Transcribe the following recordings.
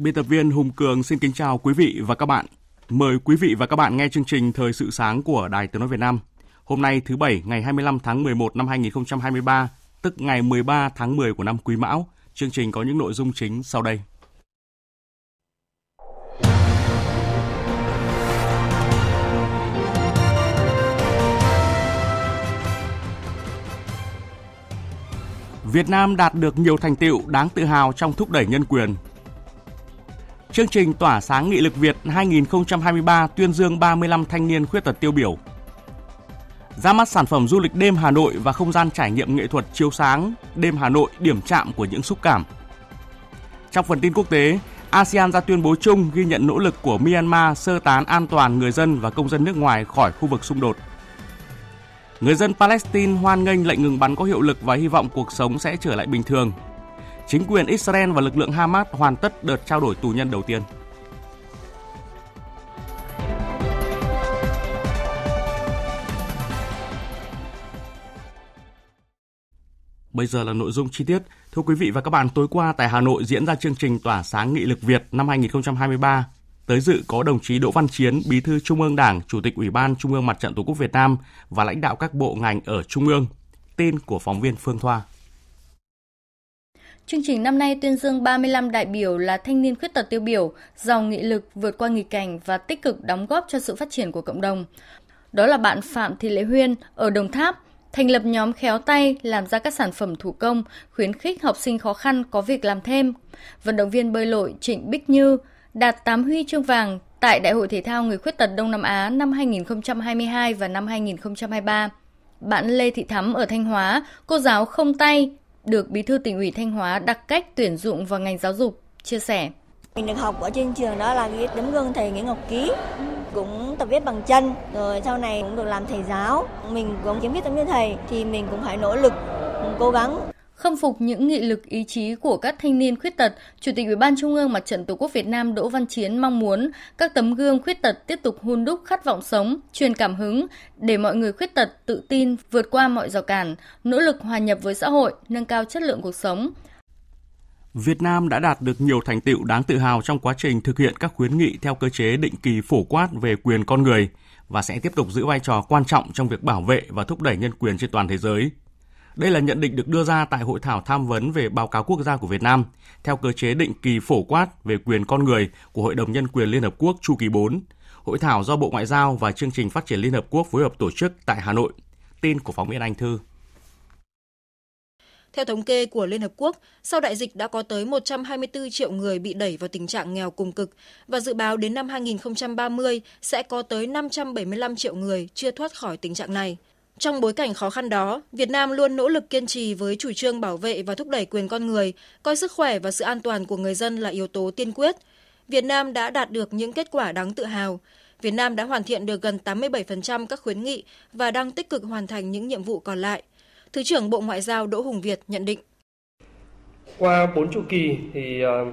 Biên tập viên Hùng Cường xin kính chào quý vị và các bạn. Mời quý vị và các bạn nghe chương trình Thời sự sáng của Đài Tiếng Nói Việt Nam. Hôm nay thứ Bảy ngày 25 tháng 11 năm 2023, tức ngày 13 tháng 10 của năm Quý Mão. Chương trình có những nội dung chính sau đây. Việt Nam đạt được nhiều thành tiệu đáng tự hào trong thúc đẩy nhân quyền, Chương trình Tỏa sáng nghị lực Việt 2023 tuyên dương 35 thanh niên khuyết tật tiêu biểu. Ra mắt sản phẩm du lịch đêm Hà Nội và không gian trải nghiệm nghệ thuật chiếu sáng đêm Hà Nội điểm chạm của những xúc cảm. Trong phần tin quốc tế, ASEAN ra tuyên bố chung ghi nhận nỗ lực của Myanmar sơ tán an toàn người dân và công dân nước ngoài khỏi khu vực xung đột. Người dân Palestine hoan nghênh lệnh ngừng bắn có hiệu lực và hy vọng cuộc sống sẽ trở lại bình thường chính quyền Israel và lực lượng Hamas hoàn tất đợt trao đổi tù nhân đầu tiên. Bây giờ là nội dung chi tiết. Thưa quý vị và các bạn, tối qua tại Hà Nội diễn ra chương trình Tỏa sáng nghị lực Việt năm 2023. Tới dự có đồng chí Đỗ Văn Chiến, Bí thư Trung ương Đảng, Chủ tịch Ủy ban Trung ương Mặt trận Tổ quốc Việt Nam và lãnh đạo các bộ ngành ở Trung ương. Tin của phóng viên Phương Thoa. Chương trình năm nay tuyên dương 35 đại biểu là thanh niên khuyết tật tiêu biểu, giàu nghị lực vượt qua nghịch cảnh và tích cực đóng góp cho sự phát triển của cộng đồng. Đó là bạn Phạm Thị Lệ Huyên ở Đồng Tháp, thành lập nhóm khéo tay làm ra các sản phẩm thủ công, khuyến khích học sinh khó khăn có việc làm thêm. Vận động viên bơi lội Trịnh Bích Như đạt 8 huy chương vàng tại Đại hội Thể thao Người Khuyết tật Đông Nam Á năm 2022 và năm 2023. Bạn Lê Thị Thắm ở Thanh Hóa, cô giáo không tay, được Bí thư tỉnh ủy Thanh Hóa đặc cách tuyển dụng vào ngành giáo dục, chia sẻ. Mình được học ở trên trường đó là tấm gương thầy Nguyễn Ngọc Ký, cũng tập viết bằng chân, rồi sau này cũng được làm thầy giáo. Mình cũng kiếm biết tấm như thầy thì mình cũng phải nỗ lực, cố gắng Khâm phục những nghị lực ý chí của các thanh niên khuyết tật, Chủ tịch Ủy ban Trung ương Mặt trận Tổ quốc Việt Nam Đỗ Văn Chiến mong muốn các tấm gương khuyết tật tiếp tục hun đúc khát vọng sống, truyền cảm hứng để mọi người khuyết tật tự tin vượt qua mọi rào cản, nỗ lực hòa nhập với xã hội, nâng cao chất lượng cuộc sống. Việt Nam đã đạt được nhiều thành tựu đáng tự hào trong quá trình thực hiện các khuyến nghị theo cơ chế định kỳ phổ quát về quyền con người và sẽ tiếp tục giữ vai trò quan trọng trong việc bảo vệ và thúc đẩy nhân quyền trên toàn thế giới. Đây là nhận định được đưa ra tại hội thảo tham vấn về báo cáo quốc gia của Việt Nam theo cơ chế định kỳ phổ quát về quyền con người của Hội đồng Nhân quyền Liên Hợp Quốc chu kỳ 4. Hội thảo do Bộ Ngoại giao và Chương trình Phát triển Liên Hợp Quốc phối hợp tổ chức tại Hà Nội. Tin của phóng viên Anh Thư. Theo thống kê của Liên Hợp Quốc, sau đại dịch đã có tới 124 triệu người bị đẩy vào tình trạng nghèo cùng cực và dự báo đến năm 2030 sẽ có tới 575 triệu người chưa thoát khỏi tình trạng này. Trong bối cảnh khó khăn đó, Việt Nam luôn nỗ lực kiên trì với chủ trương bảo vệ và thúc đẩy quyền con người, coi sức khỏe và sự an toàn của người dân là yếu tố tiên quyết. Việt Nam đã đạt được những kết quả đáng tự hào. Việt Nam đã hoàn thiện được gần 87% các khuyến nghị và đang tích cực hoàn thành những nhiệm vụ còn lại. Thứ trưởng Bộ Ngoại giao Đỗ Hùng Việt nhận định. Qua 4 chu kỳ thì ờ,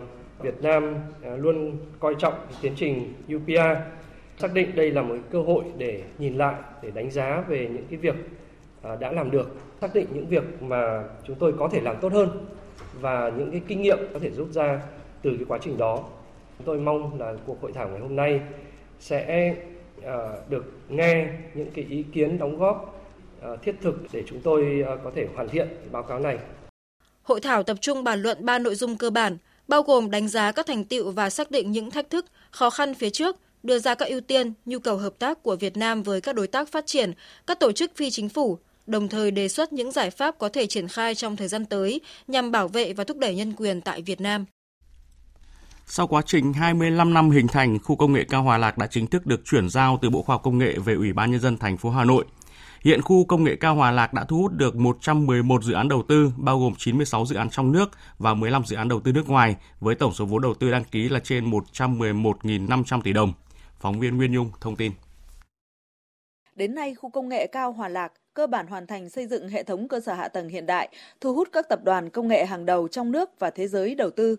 Việt Nam ờ, luôn coi trọng tiến trình UPR xác định đây là một cơ hội để nhìn lại để đánh giá về những cái việc à, đã làm được xác định những việc mà chúng tôi có thể làm tốt hơn và những cái kinh nghiệm có thể rút ra từ cái quá trình đó chúng tôi mong là cuộc hội thảo ngày hôm nay sẽ à, được nghe những cái ý kiến đóng góp à, thiết thực để chúng tôi có thể hoàn thiện báo cáo này. Hội thảo tập trung bàn luận ba nội dung cơ bản, bao gồm đánh giá các thành tựu và xác định những thách thức, khó khăn phía trước, đưa ra các ưu tiên, nhu cầu hợp tác của Việt Nam với các đối tác phát triển, các tổ chức phi chính phủ, đồng thời đề xuất những giải pháp có thể triển khai trong thời gian tới nhằm bảo vệ và thúc đẩy nhân quyền tại Việt Nam. Sau quá trình 25 năm hình thành, khu công nghệ cao Hòa Lạc đã chính thức được chuyển giao từ Bộ Khoa học Công nghệ về Ủy ban nhân dân thành phố Hà Nội. Hiện khu công nghệ cao Hòa Lạc đã thu hút được 111 dự án đầu tư, bao gồm 96 dự án trong nước và 15 dự án đầu tư nước ngoài, với tổng số vốn đầu tư đăng ký là trên 111.500 tỷ đồng. Phóng viên Nguyên Nhung thông tin. Đến nay, khu công nghệ cao Hòa Lạc cơ bản hoàn thành xây dựng hệ thống cơ sở hạ tầng hiện đại, thu hút các tập đoàn công nghệ hàng đầu trong nước và thế giới đầu tư.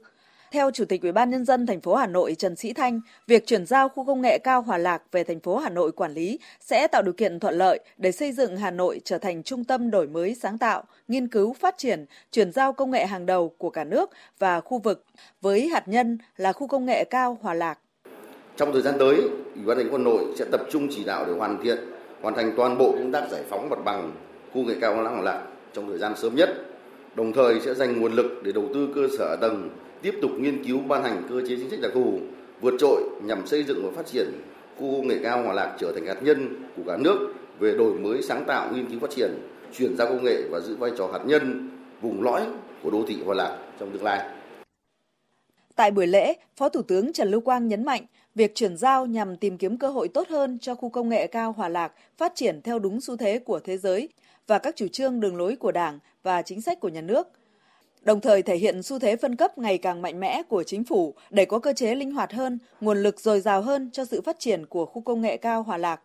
Theo Chủ tịch Ủy ban nhân dân thành phố Hà Nội Trần Sĩ Thanh, việc chuyển giao khu công nghệ cao Hòa Lạc về thành phố Hà Nội quản lý sẽ tạo điều kiện thuận lợi để xây dựng Hà Nội trở thành trung tâm đổi mới sáng tạo, nghiên cứu phát triển, chuyển giao công nghệ hàng đầu của cả nước và khu vực với hạt nhân là khu công nghệ cao Hòa Lạc. Trong thời gian tới, Ủy ban thành phố Hà Nội sẽ tập trung chỉ đạo để hoàn thiện, hoàn thành toàn bộ công tác giải phóng mặt bằng khu nghệ cao Hòa Lạc trong thời gian sớm nhất. Đồng thời sẽ dành nguồn lực để đầu tư cơ sở tầng tiếp tục nghiên cứu ban hành cơ chế chính sách đặc thù vượt trội nhằm xây dựng và phát triển khu công nghệ cao Hòa Lạc trở thành hạt nhân của cả nước về đổi mới sáng tạo nghiên cứu phát triển, chuyển giao công nghệ và giữ vai trò hạt nhân vùng lõi của đô thị Hòa Lạc trong tương lai. Tại buổi lễ, Phó Thủ tướng Trần Lưu Quang nhấn mạnh, việc chuyển giao nhằm tìm kiếm cơ hội tốt hơn cho khu công nghệ cao Hòa Lạc phát triển theo đúng xu thế của thế giới và các chủ trương đường lối của Đảng và chính sách của nhà nước – đồng thời thể hiện xu thế phân cấp ngày càng mạnh mẽ của chính phủ để có cơ chế linh hoạt hơn, nguồn lực dồi dào hơn cho sự phát triển của khu công nghệ cao Hòa Lạc.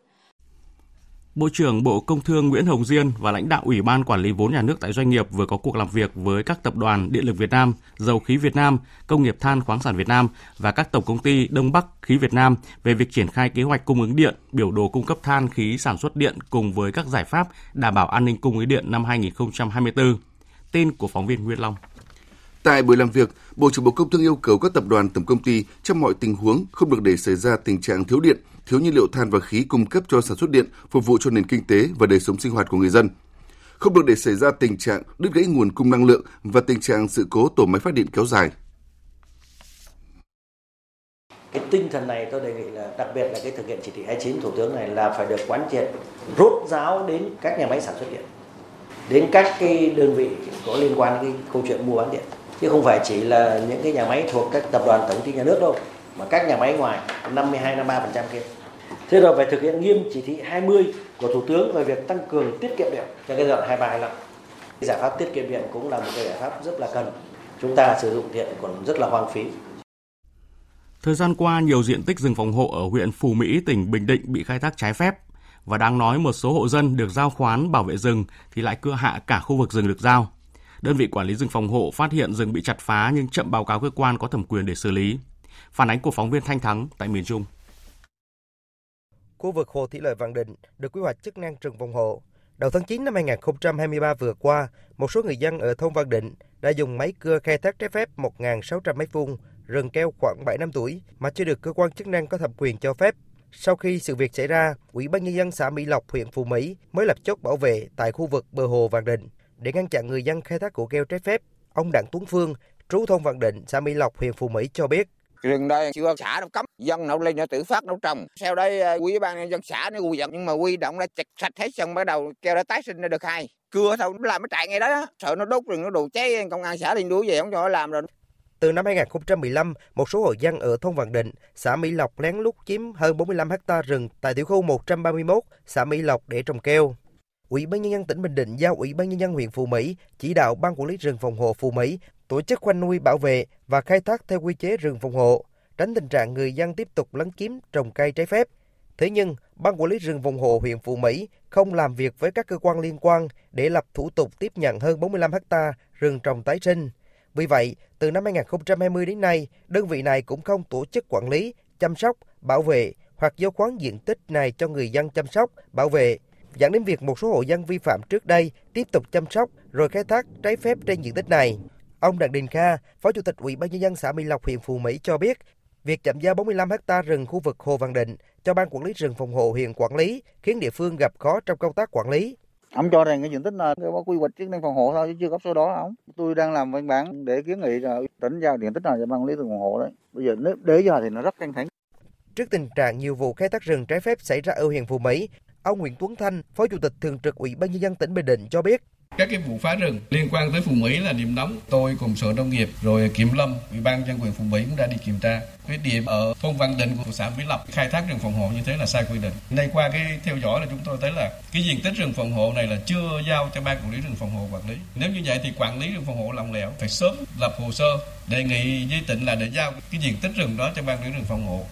Bộ trưởng Bộ Công Thương Nguyễn Hồng Diên và lãnh đạo Ủy ban Quản lý vốn nhà nước tại doanh nghiệp vừa có cuộc làm việc với các tập đoàn Điện lực Việt Nam, Dầu khí Việt Nam, Công nghiệp than khoáng sản Việt Nam và các tổng công ty Đông Bắc khí Việt Nam về việc triển khai kế hoạch cung ứng điện, biểu đồ cung cấp than khí sản xuất điện cùng với các giải pháp đảm bảo an ninh cung ứng điện năm 2024. Tin của phóng viên Nguyên Long. Tại buổi làm việc, Bộ trưởng Bộ Công Thương yêu cầu các tập đoàn tổng công ty trong mọi tình huống không được để xảy ra tình trạng thiếu điện, thiếu nhiên liệu than và khí cung cấp cho sản xuất điện, phục vụ cho nền kinh tế và đời sống sinh hoạt của người dân. Không được để xảy ra tình trạng đứt gãy nguồn cung năng lượng và tình trạng sự cố tổ máy phát điện kéo dài. Cái tinh thần này tôi đề nghị là đặc biệt là cái thực hiện chỉ thị 29 Thủ tướng này là phải được quán triệt rốt ráo đến các nhà máy sản xuất điện, đến các cái đơn vị có liên quan đến cái câu chuyện mua bán điện chứ không phải chỉ là những cái nhà máy thuộc các tập đoàn tổng ty nhà nước đâu mà các nhà máy ngoài 52 53% kia. Thế rồi phải thực hiện nghiêm chỉ thị 20 của Thủ tướng về việc tăng cường tiết kiệm điện cho cái giai đoạn 23 25. Giải pháp tiết kiệm điện cũng là một cái giải pháp rất là cần. Chúng ta sử dụng điện còn rất là hoang phí. Thời gian qua, nhiều diện tích rừng phòng hộ ở huyện Phù Mỹ, tỉnh Bình Định bị khai thác trái phép. Và đáng nói một số hộ dân được giao khoán bảo vệ rừng thì lại cưa hạ cả khu vực rừng được giao đơn vị quản lý rừng phòng hộ phát hiện rừng bị chặt phá nhưng chậm báo cáo cơ quan có thẩm quyền để xử lý. Phản ánh của phóng viên Thanh Thắng tại miền Trung. Khu vực Hồ Thủy lợi Vạn Định được quy hoạch chức năng rừng phòng hộ. Đầu tháng 9 năm 2023 vừa qua, một số người dân ở thôn Văn Định đã dùng máy cưa khai thác trái phép 1.600 m2 rừng keo khoảng 7 năm tuổi mà chưa được cơ quan chức năng có thẩm quyền cho phép. Sau khi sự việc xảy ra, Ủy ban nhân dân xã Mỹ Lộc, huyện Phú Mỹ mới lập chốt bảo vệ tại khu vực bờ hồ Vạn Định để ngăn chặn người dân khai thác gỗ keo trái phép. Ông Đặng Tuấn Phương, trú thôn Vạn Định, xã Mỹ Lộc, huyện Phú Mỹ cho biết. Rừng đây chưa xã nó cấm, dân nấu lên nó tự phát nấu trồng. Sau đây ờ, quý ban nhân dân xã nó quy dẫn nhưng mà quy động đã chặt sạch hết xong bắt đầu keo đã tái sinh ra được hai. Cưa thôi nó làm cái trại ngay đó, sợ nó đốt rừng nó đồ cháy công an xã đi đuổi về không cho nó làm rồi. Từ năm 2015, một số hộ dân ở thôn Vạn Định, xã Mỹ Lộc lén lút chiếm hơn 45 ha rừng tại tiểu khu 131, xã Mỹ Lộc để trồng keo. Ủy ban nhân dân tỉnh Bình Định giao Ủy ban nhân dân huyện Phú Mỹ chỉ đạo ban quản lý rừng phòng hộ Phú Mỹ tổ chức khoanh nuôi bảo vệ và khai thác theo quy chế rừng phòng hộ, tránh tình trạng người dân tiếp tục lấn chiếm trồng cây trái phép. Thế nhưng, ban quản lý rừng phòng hộ huyện Phú Mỹ không làm việc với các cơ quan liên quan để lập thủ tục tiếp nhận hơn 45 ha rừng trồng tái sinh. Vì vậy, từ năm 2020 đến nay, đơn vị này cũng không tổ chức quản lý, chăm sóc, bảo vệ hoặc giao khoán diện tích này cho người dân chăm sóc, bảo vệ dẫn đến việc một số hộ dân vi phạm trước đây tiếp tục chăm sóc rồi khai thác trái phép trên diện tích này. Ông Đặng Đình Kha, Phó Chủ tịch Ủy ban nhân dân xã Mỹ Lộc huyện Phú Mỹ cho biết, việc chậm giao 45 ha rừng khu vực Hồ Văn Định cho ban quản lý rừng phòng hộ huyện quản lý khiến địa phương gặp khó trong công tác quản lý. Ông cho rằng cái diện tích này có quy hoạch chức năng phòng hộ thôi chứ chưa có số đó không. Tôi đang làm văn bản để kiến nghị là tỉnh giao diện tích này cho ban quản lý rừng phòng hộ đấy. Bây giờ nếu để giờ thì nó rất căng thẳng. Trước tình trạng nhiều vụ khai thác rừng trái phép xảy ra ở huyện Phú Mỹ, Ông Nguyễn Tuấn Thanh, Phó Chủ tịch Thường trực Ủy ban nhân dân tỉnh Bình Định cho biết, các cái vụ phá rừng liên quan tới Phú Mỹ là điểm nóng. Tôi cùng Sở Nông nghiệp rồi Kiểm Lâm, Ủy ban dân quyền Phú Mỹ cũng đã đi kiểm tra. Cái điểm ở thôn Văn Định của xã Mỹ Lập khai thác rừng phòng hộ như thế là sai quy định. Nay qua cái theo dõi là chúng tôi thấy là cái diện tích rừng phòng hộ này là chưa giao cho ban quản lý rừng phòng hộ quản lý. Nếu như vậy thì quản lý rừng phòng hộ lòng lẻo phải sớm lập hồ sơ đề nghị với tỉnh là để giao cái diện tích rừng đó cho ban quản lý rừng phòng hộ.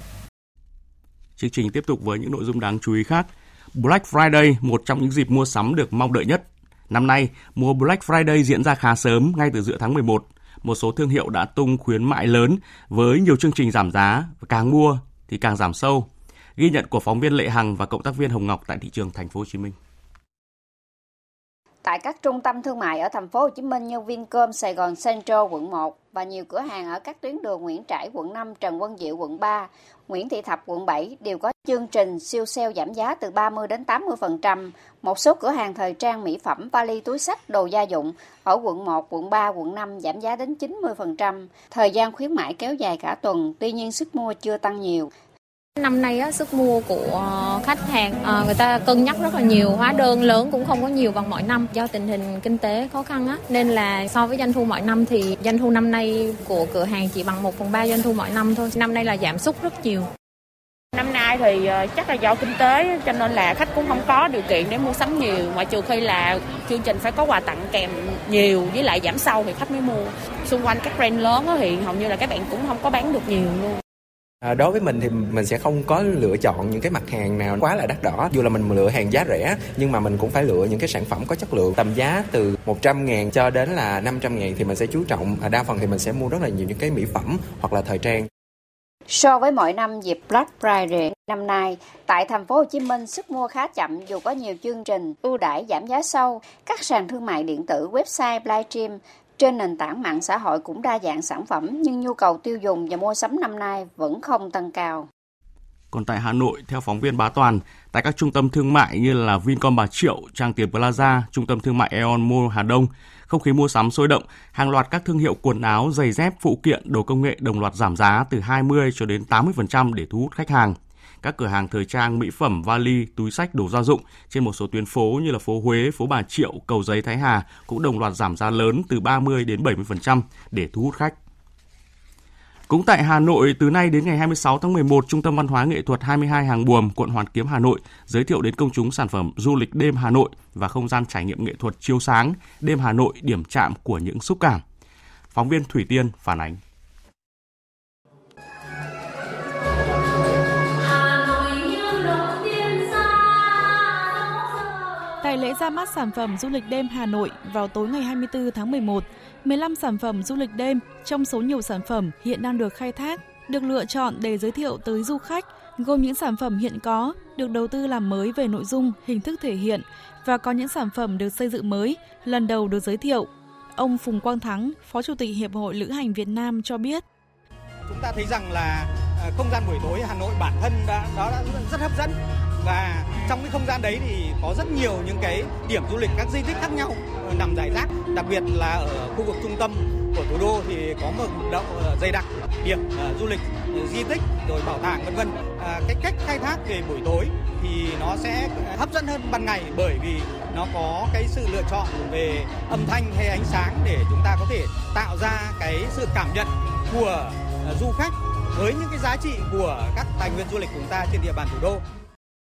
Chương trình tiếp tục với những nội dung đáng chú ý khác. Black Friday, một trong những dịp mua sắm được mong đợi nhất Năm nay, mùa Black Friday diễn ra khá sớm, ngay từ giữa tháng 11. Một số thương hiệu đã tung khuyến mại lớn với nhiều chương trình giảm giá, càng mua thì càng giảm sâu. Ghi nhận của phóng viên Lệ Hằng và cộng tác viên Hồng Ngọc tại thị trường thành phố Hồ Chí Minh. Tại các trung tâm thương mại ở thành phố Hồ Chí Minh như Vincom Sài Gòn Central quận 1 và nhiều cửa hàng ở các tuyến đường Nguyễn Trãi quận 5, Trần Quân Diệu quận 3, Nguyễn Thị Thập quận 7 đều có chương trình siêu sale giảm giá từ 30 đến 80%. Một số cửa hàng thời trang mỹ phẩm, vali, túi sách, đồ gia dụng ở quận 1, quận 3, quận 5 giảm giá đến 90%. Thời gian khuyến mãi kéo dài cả tuần, tuy nhiên sức mua chưa tăng nhiều. Năm nay á, sức mua của ờ, khách hàng à, người ta cân nhắc rất là nhiều, hóa đơn lớn cũng không có nhiều bằng mọi năm do tình hình kinh tế khó khăn á, nên là so với doanh thu mọi năm thì doanh thu năm nay của cửa hàng chỉ bằng 1 phần 3 doanh thu mọi năm thôi. Năm nay là giảm sút rất nhiều. Năm nay thì ờ, chắc là do kinh tế cho nên là khách cũng không có điều kiện để mua sắm nhiều, ngoại trừ khi là chương trình phải có quà tặng kèm nhiều với lại giảm sâu thì khách mới mua. Xung quanh các brand lớn thì hầu như là các bạn cũng không có bán được nhiều luôn. À, đối với mình thì mình sẽ không có lựa chọn những cái mặt hàng nào quá là đắt đỏ. Dù là mình lựa hàng giá rẻ nhưng mà mình cũng phải lựa những cái sản phẩm có chất lượng tầm giá từ 100 ngàn cho đến là 500 ngàn thì mình sẽ chú trọng. À, đa phần thì mình sẽ mua rất là nhiều những cái mỹ phẩm hoặc là thời trang. So với mọi năm dịp Black Friday năm nay, tại thành phố Hồ Chí Minh sức mua khá chậm dù có nhiều chương trình ưu đãi giảm giá sâu. Các sàn thương mại điện tử, website, livestream trên nền tảng mạng xã hội cũng đa dạng sản phẩm nhưng nhu cầu tiêu dùng và mua sắm năm nay vẫn không tăng cao. Còn tại Hà Nội, theo phóng viên Bá Toàn, tại các trung tâm thương mại như là Vincom Bà Triệu, Trang Tiền Plaza, trung tâm thương mại eon Mall Hà Đông, không khí mua sắm sôi động, hàng loạt các thương hiệu quần áo, giày dép, phụ kiện, đồ công nghệ đồng loạt giảm giá từ 20 cho đến 80% để thu hút khách hàng. Các cửa hàng thời trang, mỹ phẩm, vali, túi sách, đồ gia dụng trên một số tuyến phố như là phố Huế, phố Bà Triệu, Cầu Giấy, Thái Hà cũng đồng loạt giảm giá lớn từ 30 đến 70% để thu hút khách. Cũng tại Hà Nội, từ nay đến ngày 26 tháng 11, Trung tâm Văn hóa Nghệ thuật 22 Hàng Buồm, quận Hoàn Kiếm, Hà Nội giới thiệu đến công chúng sản phẩm du lịch đêm Hà Nội và không gian trải nghiệm nghệ thuật chiếu sáng đêm Hà Nội điểm chạm của những xúc cảm. Phóng viên Thủy Tiên phản ánh. Tại lễ ra mắt sản phẩm du lịch đêm Hà Nội vào tối ngày 24 tháng 11, 15 sản phẩm du lịch đêm trong số nhiều sản phẩm hiện đang được khai thác, được lựa chọn để giới thiệu tới du khách, gồm những sản phẩm hiện có, được đầu tư làm mới về nội dung, hình thức thể hiện và có những sản phẩm được xây dựng mới, lần đầu được giới thiệu. Ông Phùng Quang Thắng, Phó Chủ tịch Hiệp hội Lữ hành Việt Nam cho biết. Chúng ta thấy rằng là à, không gian buổi tối Hà Nội bản thân đã, đó đã rất hấp dẫn và trong cái không gian đấy thì có rất nhiều những cái điểm du lịch các di tích khác nhau ờ, nằm rải rác. Đặc biệt là ở khu vực trung tâm của thủ đô thì có một động ờ, dày đặc điểm ờ, du lịch di tích rồi bảo tàng vân vân. À, cái cách khai thác về buổi tối thì nó sẽ hấp dẫn hơn ban ngày bởi vì nó có cái sự lựa chọn về âm thanh hay ánh sáng để chúng ta có thể tạo ra cái sự cảm nhận của du khách với những cái giá trị của các tài nguyên du lịch của chúng ta trên địa bàn thủ đô.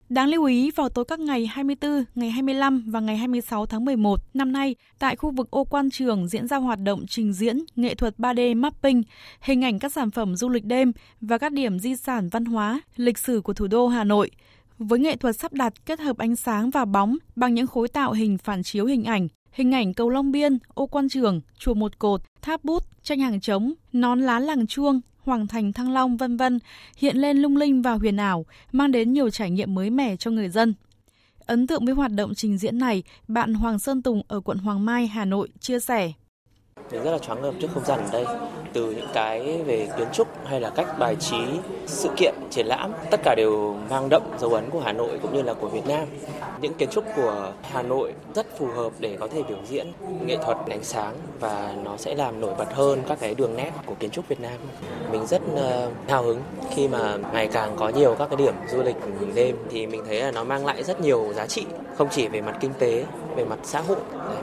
Đáng lưu ý, vào tối các ngày 24, ngày 25 và ngày 26 tháng 11 năm nay, tại khu vực ô quan trường diễn ra hoạt động trình diễn nghệ thuật 3D mapping, hình ảnh các sản phẩm du lịch đêm và các điểm di sản văn hóa, lịch sử của thủ đô Hà Nội. Với nghệ thuật sắp đặt kết hợp ánh sáng và bóng bằng những khối tạo hình phản chiếu hình ảnh, hình ảnh cầu Long Biên, ô quan trường, chùa Một Cột, tháp bút, tranh hàng trống, nón lá làng chuông, Hoàng Thành Thăng Long vân vân hiện lên lung linh và huyền ảo, mang đến nhiều trải nghiệm mới mẻ cho người dân. Ấn tượng với hoạt động trình diễn này, bạn Hoàng Sơn Tùng ở quận Hoàng Mai, Hà Nội chia sẻ. Mình rất là choáng ngợp trước không gian ở đây. Từ những cái về kiến trúc hay là cách bài trí, sự kiện, triển lãm, tất cả đều mang đậm dấu ấn của Hà Nội cũng như là của Việt Nam. Những kiến trúc của Hà Nội rất phù hợp để có thể biểu diễn nghệ thuật ánh sáng và nó sẽ làm nổi bật hơn các cái đường nét của kiến trúc Việt Nam. Mình rất uh, hào hứng khi mà ngày càng có nhiều các cái điểm du lịch đêm thì mình thấy là nó mang lại rất nhiều giá trị không chỉ về mặt kinh tế về mặt xã hội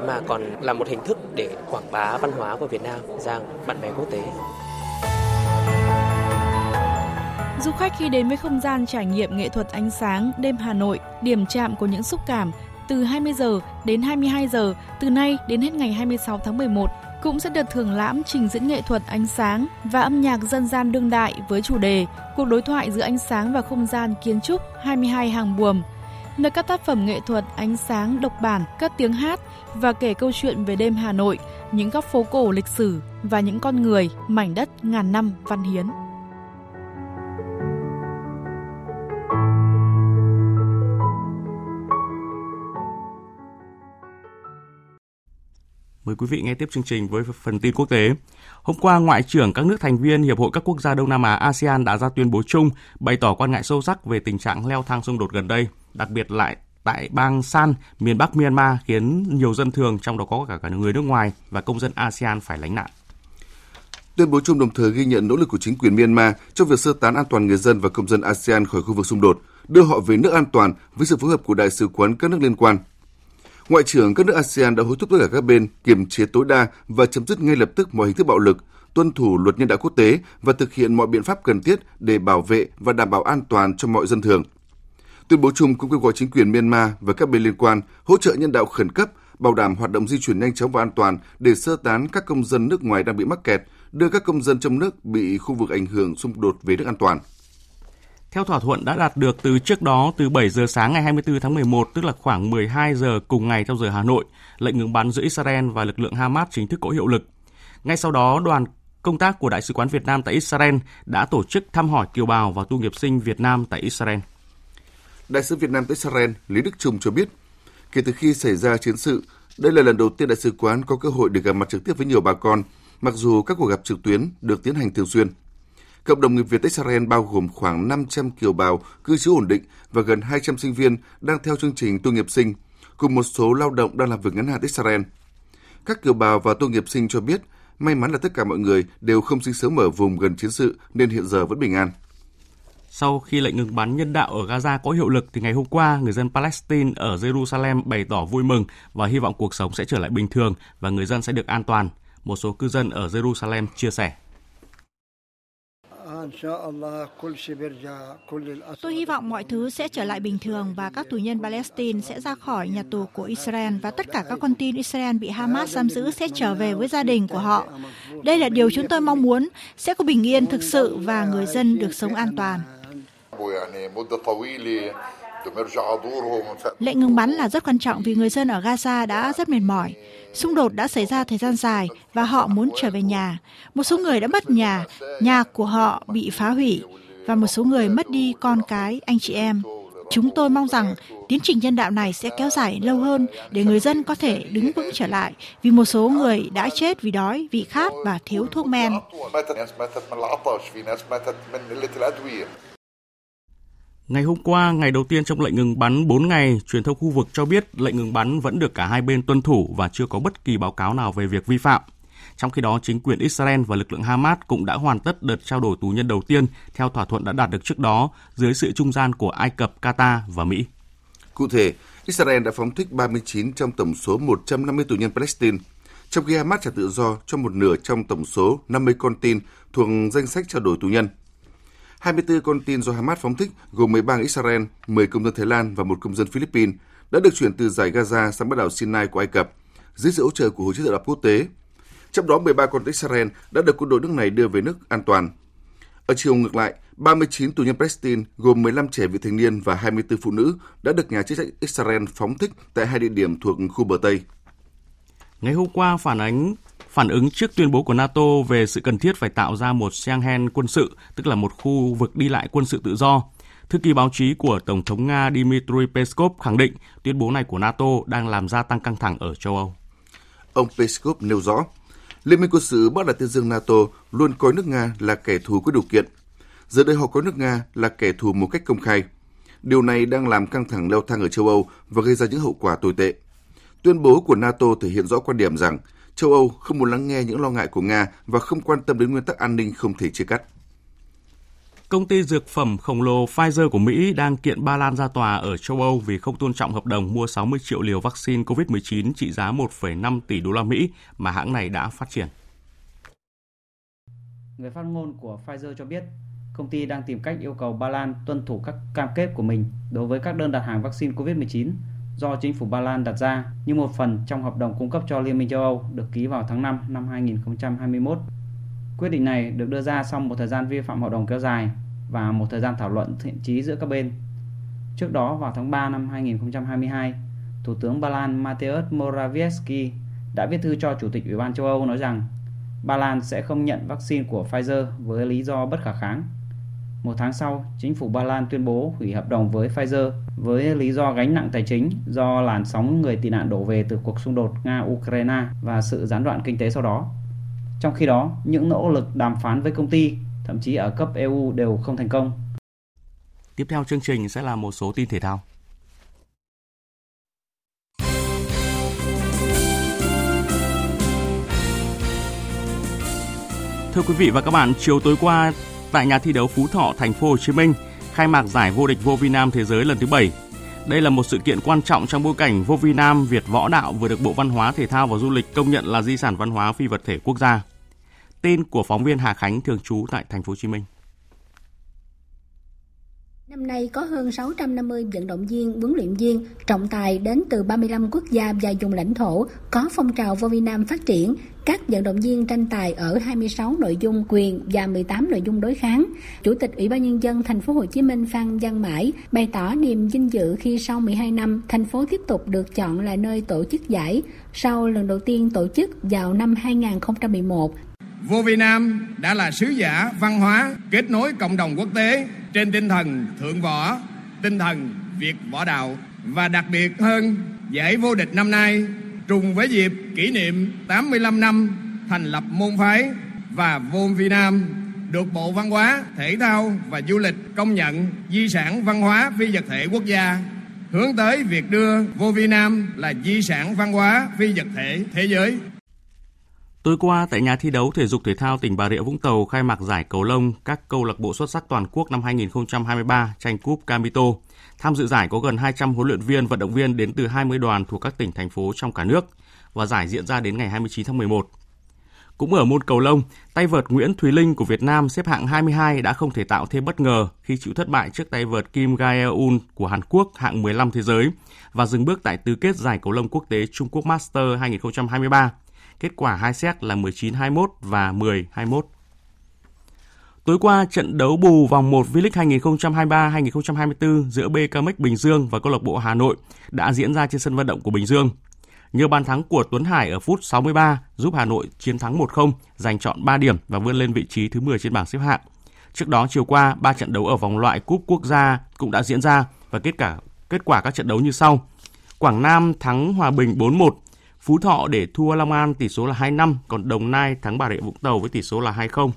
mà còn là một hình thức để quảng bá văn hóa của Việt Nam ra bạn bè quốc tế. Du khách khi đến với không gian trải nghiệm nghệ thuật ánh sáng đêm Hà Nội, điểm chạm của những xúc cảm từ 20 giờ đến 22 giờ từ nay đến hết ngày 26 tháng 11 cũng sẽ được thưởng lãm trình diễn nghệ thuật ánh sáng và âm nhạc dân gian đương đại với chủ đề Cuộc đối thoại giữa ánh sáng và không gian kiến trúc 22 hàng buồm nơi các tác phẩm nghệ thuật ánh sáng độc bản, các tiếng hát và kể câu chuyện về đêm Hà Nội, những góc phố cổ lịch sử và những con người, mảnh đất ngàn năm văn hiến. Mời quý vị nghe tiếp chương trình với phần tin quốc tế. Hôm qua, Ngoại trưởng các nước thành viên Hiệp hội các quốc gia Đông Nam Á ASEAN đã ra tuyên bố chung bày tỏ quan ngại sâu sắc về tình trạng leo thang xung đột gần đây, đặc biệt lại tại bang San, miền Bắc Myanmar khiến nhiều dân thường, trong đó có cả, cả người nước ngoài và công dân ASEAN phải lánh nạn. Tuyên bố chung đồng thời ghi nhận nỗ lực của chính quyền Myanmar trong việc sơ tán an toàn người dân và công dân ASEAN khỏi khu vực xung đột, đưa họ về nước an toàn với sự phối hợp của đại sứ quán các nước liên quan. Ngoại trưởng các nước ASEAN đã hối thúc tất cả các bên kiềm chế tối đa và chấm dứt ngay lập tức mọi hình thức bạo lực, tuân thủ luật nhân đạo quốc tế và thực hiện mọi biện pháp cần thiết để bảo vệ và đảm bảo an toàn cho mọi dân thường. Tuyên bố chung cũng kêu gọi chính quyền Myanmar và các bên liên quan hỗ trợ nhân đạo khẩn cấp, bảo đảm hoạt động di chuyển nhanh chóng và an toàn để sơ tán các công dân nước ngoài đang bị mắc kẹt, đưa các công dân trong nước bị khu vực ảnh hưởng xung đột về nước an toàn. Theo thỏa thuận đã đạt được từ trước đó từ 7 giờ sáng ngày 24 tháng 11, tức là khoảng 12 giờ cùng ngày theo giờ Hà Nội, lệnh ngừng bắn giữa Israel và lực lượng Hamas chính thức có hiệu lực. Ngay sau đó, đoàn công tác của Đại sứ quán Việt Nam tại Israel đã tổ chức thăm hỏi kiều bào và tu nghiệp sinh Việt Nam tại Israel. Đại sứ Việt Nam tại Israel Lý Đức Trung cho biết, kể từ khi xảy ra chiến sự, đây là lần đầu tiên đại sứ quán có cơ hội được gặp mặt trực tiếp với nhiều bà con, mặc dù các cuộc gặp trực tuyến được tiến hành thường xuyên. Cộng đồng người Việt tại Israel bao gồm khoảng 500 kiều bào cư trú ổn định và gần 200 sinh viên đang theo chương trình tu nghiệp sinh, cùng một số lao động đang làm việc ngắn hạn Israel. Các kiều bào và tu nghiệp sinh cho biết, may mắn là tất cả mọi người đều không sinh sống ở vùng gần chiến sự nên hiện giờ vẫn bình an. Sau khi lệnh ngừng bắn nhân đạo ở Gaza có hiệu lực thì ngày hôm qua, người dân Palestine ở Jerusalem bày tỏ vui mừng và hy vọng cuộc sống sẽ trở lại bình thường và người dân sẽ được an toàn. Một số cư dân ở Jerusalem chia sẻ. Tôi hy vọng mọi thứ sẽ trở lại bình thường và các tù nhân Palestine sẽ ra khỏi nhà tù của Israel và tất cả các con tin Israel bị Hamas giam giữ sẽ trở về với gia đình của họ. Đây là điều chúng tôi mong muốn, sẽ có bình yên thực sự và người dân được sống an toàn. Lệnh ngừng bắn là rất quan trọng vì người dân ở Gaza đã rất mệt mỏi. Xung đột đã xảy ra thời gian dài và họ muốn trở về nhà. Một số người đã mất nhà, nhà của họ bị phá hủy và một số người mất đi con cái, anh chị em. Chúng tôi mong rằng tiến trình nhân đạo này sẽ kéo dài lâu hơn để người dân có thể đứng vững trở lại vì một số người đã chết vì đói, vì khát và thiếu thuốc men. Ngày hôm qua, ngày đầu tiên trong lệnh ngừng bắn 4 ngày, truyền thông khu vực cho biết lệnh ngừng bắn vẫn được cả hai bên tuân thủ và chưa có bất kỳ báo cáo nào về việc vi phạm. Trong khi đó, chính quyền Israel và lực lượng Hamas cũng đã hoàn tất đợt trao đổi tù nhân đầu tiên theo thỏa thuận đã đạt được trước đó dưới sự trung gian của Ai Cập, Qatar và Mỹ. Cụ thể, Israel đã phóng thích 39 trong tổng số 150 tù nhân Palestine, trong khi Hamas trả tự do cho một nửa trong tổng số 50 con tin thuộc danh sách trao đổi tù nhân – 24 con tin do Hamas phóng thích gồm 13 người Israel, 10 công dân Thái Lan và một công dân Philippines đã được chuyển từ giải Gaza sang bán đảo Sinai của Ai Cập dưới sự hỗ trợ của Hội chữ thập đỏ quốc tế. Trong đó 13 con Israel đã được quân đội nước này đưa về nước an toàn. Ở chiều ngược lại, 39 tù nhân Palestine gồm 15 trẻ vị thành niên và 24 phụ nữ đã được nhà chức trách Israel phóng thích tại hai địa điểm thuộc khu bờ Tây. Ngày hôm qua, phản ánh phản ứng trước tuyên bố của NATO về sự cần thiết phải tạo ra một Schengen quân sự, tức là một khu vực đi lại quân sự tự do. Thư ký báo chí của Tổng thống Nga Dmitry Peskov khẳng định tuyên bố này của NATO đang làm gia tăng căng thẳng ở châu Âu. Ông Peskov nêu rõ, Liên minh quân sự Bắc Đại Tây Dương NATO luôn coi nước Nga là kẻ thù có điều kiện. Giờ đây họ coi nước Nga là kẻ thù một cách công khai. Điều này đang làm căng thẳng leo thang ở châu Âu và gây ra những hậu quả tồi tệ. Tuyên bố của NATO thể hiện rõ quan điểm rằng châu Âu không muốn lắng nghe những lo ngại của Nga và không quan tâm đến nguyên tắc an ninh không thể chia cắt. Công ty dược phẩm khổng lồ Pfizer của Mỹ đang kiện Ba Lan ra tòa ở châu Âu vì không tôn trọng hợp đồng mua 60 triệu liều vaccine COVID-19 trị giá 1,5 tỷ đô la Mỹ mà hãng này đã phát triển. Người phát ngôn của Pfizer cho biết, công ty đang tìm cách yêu cầu Ba Lan tuân thủ các cam kết của mình đối với các đơn đặt hàng vaccine COVID-19 do chính phủ Ba Lan đặt ra như một phần trong hợp đồng cung cấp cho Liên minh châu Âu được ký vào tháng 5 năm 2021. Quyết định này được đưa ra sau một thời gian vi phạm hợp đồng kéo dài và một thời gian thảo luận thiện chí giữa các bên. Trước đó vào tháng 3 năm 2022, Thủ tướng Ba Lan Mateusz Morawiecki đã viết thư cho Chủ tịch Ủy ban châu Âu nói rằng Ba Lan sẽ không nhận vaccine của Pfizer với lý do bất khả kháng. Một tháng sau, chính phủ Ba Lan tuyên bố hủy hợp đồng với Pfizer với lý do gánh nặng tài chính do làn sóng người tị nạn đổ về từ cuộc xung đột Nga-Ukraine và sự gián đoạn kinh tế sau đó. Trong khi đó, những nỗ lực đàm phán với công ty, thậm chí ở cấp EU đều không thành công. Tiếp theo chương trình sẽ là một số tin thể thao. Thưa quý vị và các bạn, chiều tối qua tại nhà thi đấu Phú Thọ, thành phố Hồ Chí Minh, khai mạc giải vô địch vô vi nam thế giới lần thứ 7. Đây là một sự kiện quan trọng trong bối cảnh vô vi nam Việt võ đạo vừa được Bộ Văn hóa, Thể thao và Du lịch công nhận là di sản văn hóa phi vật thể quốc gia. Tin của phóng viên Hà Khánh thường trú tại thành phố Hồ Chí Minh. Năm nay có hơn 650 vận động viên, huấn luyện viên, trọng tài đến từ 35 quốc gia và vùng lãnh thổ có phong trào vô nam phát triển. Các vận động viên tranh tài ở 26 nội dung quyền và 18 nội dung đối kháng. Chủ tịch Ủy ban nhân dân thành phố Hồ Chí Minh Phan Văn Mãi bày tỏ niềm vinh dự khi sau 12 năm thành phố tiếp tục được chọn là nơi tổ chức giải sau lần đầu tiên tổ chức vào năm 2011 Vô Việt Nam đã là sứ giả văn hóa kết nối cộng đồng quốc tế trên tinh thần thượng võ, tinh thần Việt võ đạo và đặc biệt hơn giải vô địch năm nay trùng với dịp kỷ niệm 85 năm thành lập môn phái và vô vi Nam được Bộ Văn hóa, Thể thao và Du lịch công nhận di sản văn hóa phi vật thể quốc gia hướng tới việc đưa vô vi Nam là di sản văn hóa phi vật thể thế giới. Tối qua tại nhà thi đấu thể dục thể thao tỉnh Bà Rịa Vũng Tàu khai mạc giải cầu lông các câu lạc bộ xuất sắc toàn quốc năm 2023 tranh cúp Camito. Tham dự giải có gần 200 huấn luyện viên, vận động viên đến từ 20 đoàn thuộc các tỉnh thành phố trong cả nước và giải diễn ra đến ngày 29 tháng 11. Cũng ở môn cầu lông, tay vợt Nguyễn Thúy Linh của Việt Nam xếp hạng 22 đã không thể tạo thêm bất ngờ khi chịu thất bại trước tay vợt Kim Gae-eun của Hàn Quốc hạng 15 thế giới và dừng bước tại tứ kết giải cầu lông quốc tế Trung Quốc Master 2023 Kết quả hai set là 19-21 và 10-21. Tối qua, trận đấu bù vòng 1 V-League 2023-2024 giữa BKMX Bình Dương và câu lạc bộ Hà Nội đã diễn ra trên sân vận động của Bình Dương. Nhờ bàn thắng của Tuấn Hải ở phút 63 giúp Hà Nội chiến thắng 1-0, giành chọn 3 điểm và vươn lên vị trí thứ 10 trên bảng xếp hạng. Trước đó chiều qua, 3 trận đấu ở vòng loại cúp quốc gia cũng đã diễn ra và kết quả kết quả các trận đấu như sau. Quảng Nam thắng Hòa Bình 4-1, Phú Thọ để thua Long An tỷ số là 2-5, còn Đồng Nai thắng Bà Rịa Vũng Tàu với tỷ số là 2-0.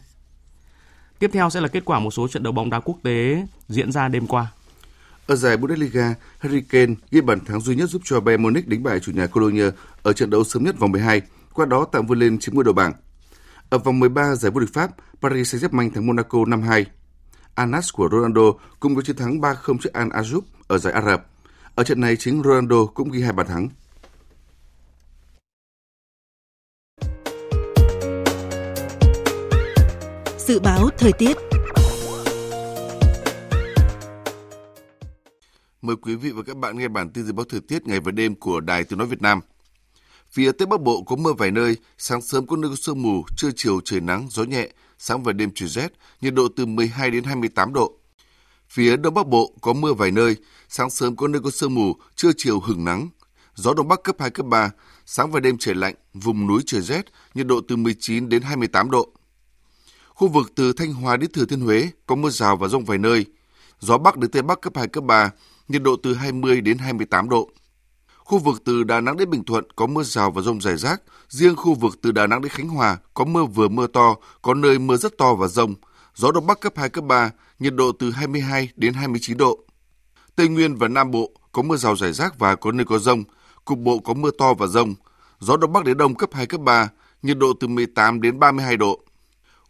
Tiếp theo sẽ là kết quả một số trận đấu bóng đá quốc tế diễn ra đêm qua. Ở giải Bundesliga, Harry Kane ghi bàn thắng duy nhất giúp cho Bayern Munich đánh bại chủ nhà Cologne ở trận đấu sớm nhất vòng 12, qua đó tạm vươn lên chiếm ngôi đầu bảng. Ở vòng 13 giải vô địch Pháp, Paris Saint-Germain thắng Monaco 5-2. Anas của Ronaldo cũng có chiến thắng 3-0 trước Al Azoub ở giải Ả Rập. Ở trận này chính Ronaldo cũng ghi hai bàn thắng. Dự báo thời tiết Mời quý vị và các bạn nghe bản tin dự báo thời tiết ngày và đêm của Đài Tiếng Nói Việt Nam. Phía Tây Bắc Bộ có mưa vài nơi, sáng sớm có nơi có sương mù, trưa chiều trời nắng, gió nhẹ, sáng và đêm trời rét, nhiệt độ từ 12 đến 28 độ. Phía Đông Bắc Bộ có mưa vài nơi, sáng sớm có nơi có sương mù, trưa chiều hừng nắng, gió Đông Bắc cấp 2, cấp 3, sáng và đêm trời lạnh, vùng núi trời rét, nhiệt độ từ 19 đến 28 độ. Khu vực từ Thanh Hóa đến Thừa Thiên Huế có mưa rào và rông vài nơi. Gió Bắc đến Tây Bắc cấp 2, cấp 3, nhiệt độ từ 20 đến 28 độ. Khu vực từ Đà Nẵng đến Bình Thuận có mưa rào và rông rải rác. Riêng khu vực từ Đà Nẵng đến Khánh Hòa có mưa vừa mưa to, có nơi mưa rất to và rông. Gió Đông Bắc cấp 2, cấp 3, nhiệt độ từ 22 đến 29 độ. Tây Nguyên và Nam Bộ có mưa rào rải rác và có nơi có rông. Cục bộ có mưa to và rông. Gió Đông Bắc đến Đông cấp 2, cấp 3, nhiệt độ từ 18 đến 32 độ.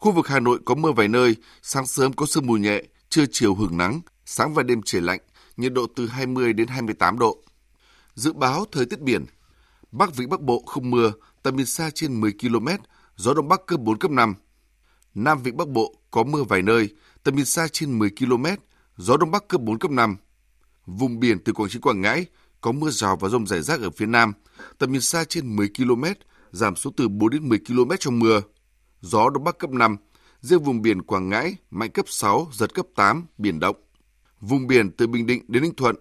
Khu vực Hà Nội có mưa vài nơi, sáng sớm có sương mù nhẹ, trưa chiều hưởng nắng, sáng và đêm trời lạnh, nhiệt độ từ 20 đến 28 độ. Dự báo thời tiết biển, Bắc Vịnh Bắc Bộ không mưa, tầm nhìn xa trên 10 km, gió Đông Bắc cấp 4, cấp 5. Nam Vịnh Bắc Bộ có mưa vài nơi, tầm nhìn xa trên 10 km, gió Đông Bắc cấp 4, cấp 5. Vùng biển từ Quảng Trị Quảng Ngãi có mưa rào và rông rải rác ở phía Nam, tầm nhìn xa trên 10 km, giảm xuống từ 4 đến 10 km trong mưa. Gió Đông Bắc cấp 5, riêng vùng biển Quảng Ngãi mạnh cấp 6, giật cấp 8, biển động. Vùng biển từ Bình Định đến Ninh Thuận,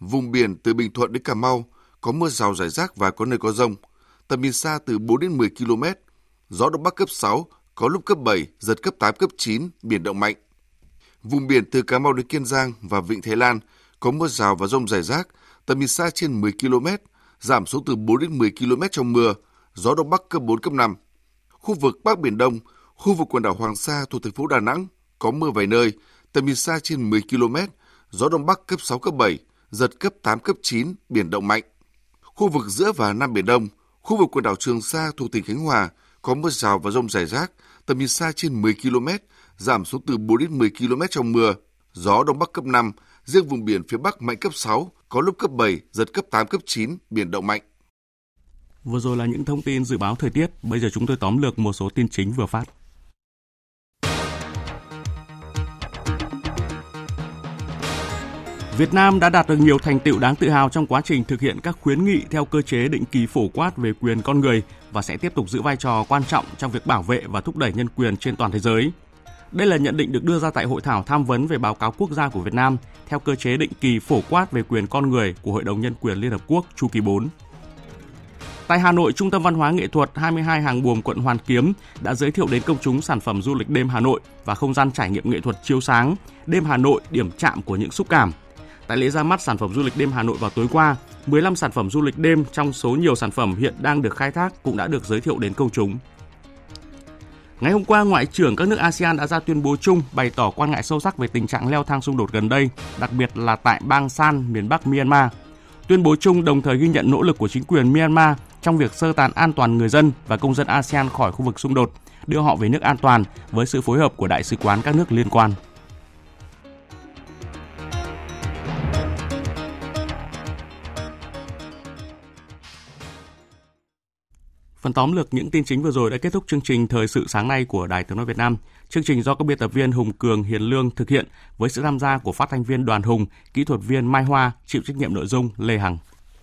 vùng biển từ Bình Thuận đến Cà Mau có mưa rào rải rác và có nơi có rông. Tầm nhìn xa từ 4 đến 10 km. Gió Đông Bắc cấp 6, có lúc cấp 7, giật cấp 8, cấp 9, biển động mạnh. Vùng biển từ Cà Mau đến Kiên Giang và Vịnh Thái Lan có mưa rào và rông rải rác, tầm nhìn xa trên 10 km, giảm xuống từ 4 đến 10 km trong mưa, gió Đông Bắc cấp 4, cấp 5. Khu vực Bắc Biển Đông, khu vực quần đảo Hoàng Sa thuộc thành phố Đà Nẵng có mưa vài nơi, tầm nhìn xa trên 10 km, gió Đông Bắc cấp 6, cấp 7, giật cấp 8, cấp 9, biển động mạnh. Khu vực giữa và Nam Biển Đông, khu vực quần đảo Trường Sa thuộc tỉnh Khánh Hòa có mưa rào và rông rải rác, tầm nhìn xa trên 10 km, giảm xuống từ 4 đến 10 km trong mưa, gió Đông Bắc cấp 5, riêng vùng biển phía Bắc mạnh cấp 6, có lúc cấp 7, giật cấp 8, cấp 9, biển động mạnh. Vừa rồi là những thông tin dự báo thời tiết, bây giờ chúng tôi tóm lược một số tin chính vừa phát. Việt Nam đã đạt được nhiều thành tựu đáng tự hào trong quá trình thực hiện các khuyến nghị theo cơ chế định kỳ phổ quát về quyền con người và sẽ tiếp tục giữ vai trò quan trọng trong việc bảo vệ và thúc đẩy nhân quyền trên toàn thế giới. Đây là nhận định được đưa ra tại hội thảo tham vấn về báo cáo quốc gia của Việt Nam theo cơ chế định kỳ phổ quát về quyền con người của Hội đồng Nhân quyền Liên Hợp Quốc chu kỳ 4. Tại Hà Nội, Trung tâm Văn hóa Nghệ thuật 22 Hàng Buồm quận Hoàn Kiếm đã giới thiệu đến công chúng sản phẩm du lịch đêm Hà Nội và không gian trải nghiệm nghệ thuật chiếu sáng, đêm Hà Nội điểm chạm của những xúc cảm. Tại lễ ra mắt sản phẩm du lịch đêm Hà Nội vào tối qua, 15 sản phẩm du lịch đêm trong số nhiều sản phẩm hiện đang được khai thác cũng đã được giới thiệu đến công chúng. Ngày hôm qua, Ngoại trưởng các nước ASEAN đã ra tuyên bố chung bày tỏ quan ngại sâu sắc về tình trạng leo thang xung đột gần đây, đặc biệt là tại bang San, miền Bắc Myanmar. Tuyên bố chung đồng thời ghi nhận nỗ lực của chính quyền Myanmar trong việc sơ tán an toàn người dân và công dân ASEAN khỏi khu vực xung đột, đưa họ về nước an toàn với sự phối hợp của đại sứ quán các nước liên quan. Phần tóm lược những tin chính vừa rồi đã kết thúc chương trình Thời sự sáng nay của Đài Tiếng Nói Việt Nam. Chương trình do các biên tập viên Hùng Cường, Hiền Lương thực hiện với sự tham gia của phát thanh viên Đoàn Hùng, kỹ thuật viên Mai Hoa, chịu trách nhiệm nội dung Lê Hằng.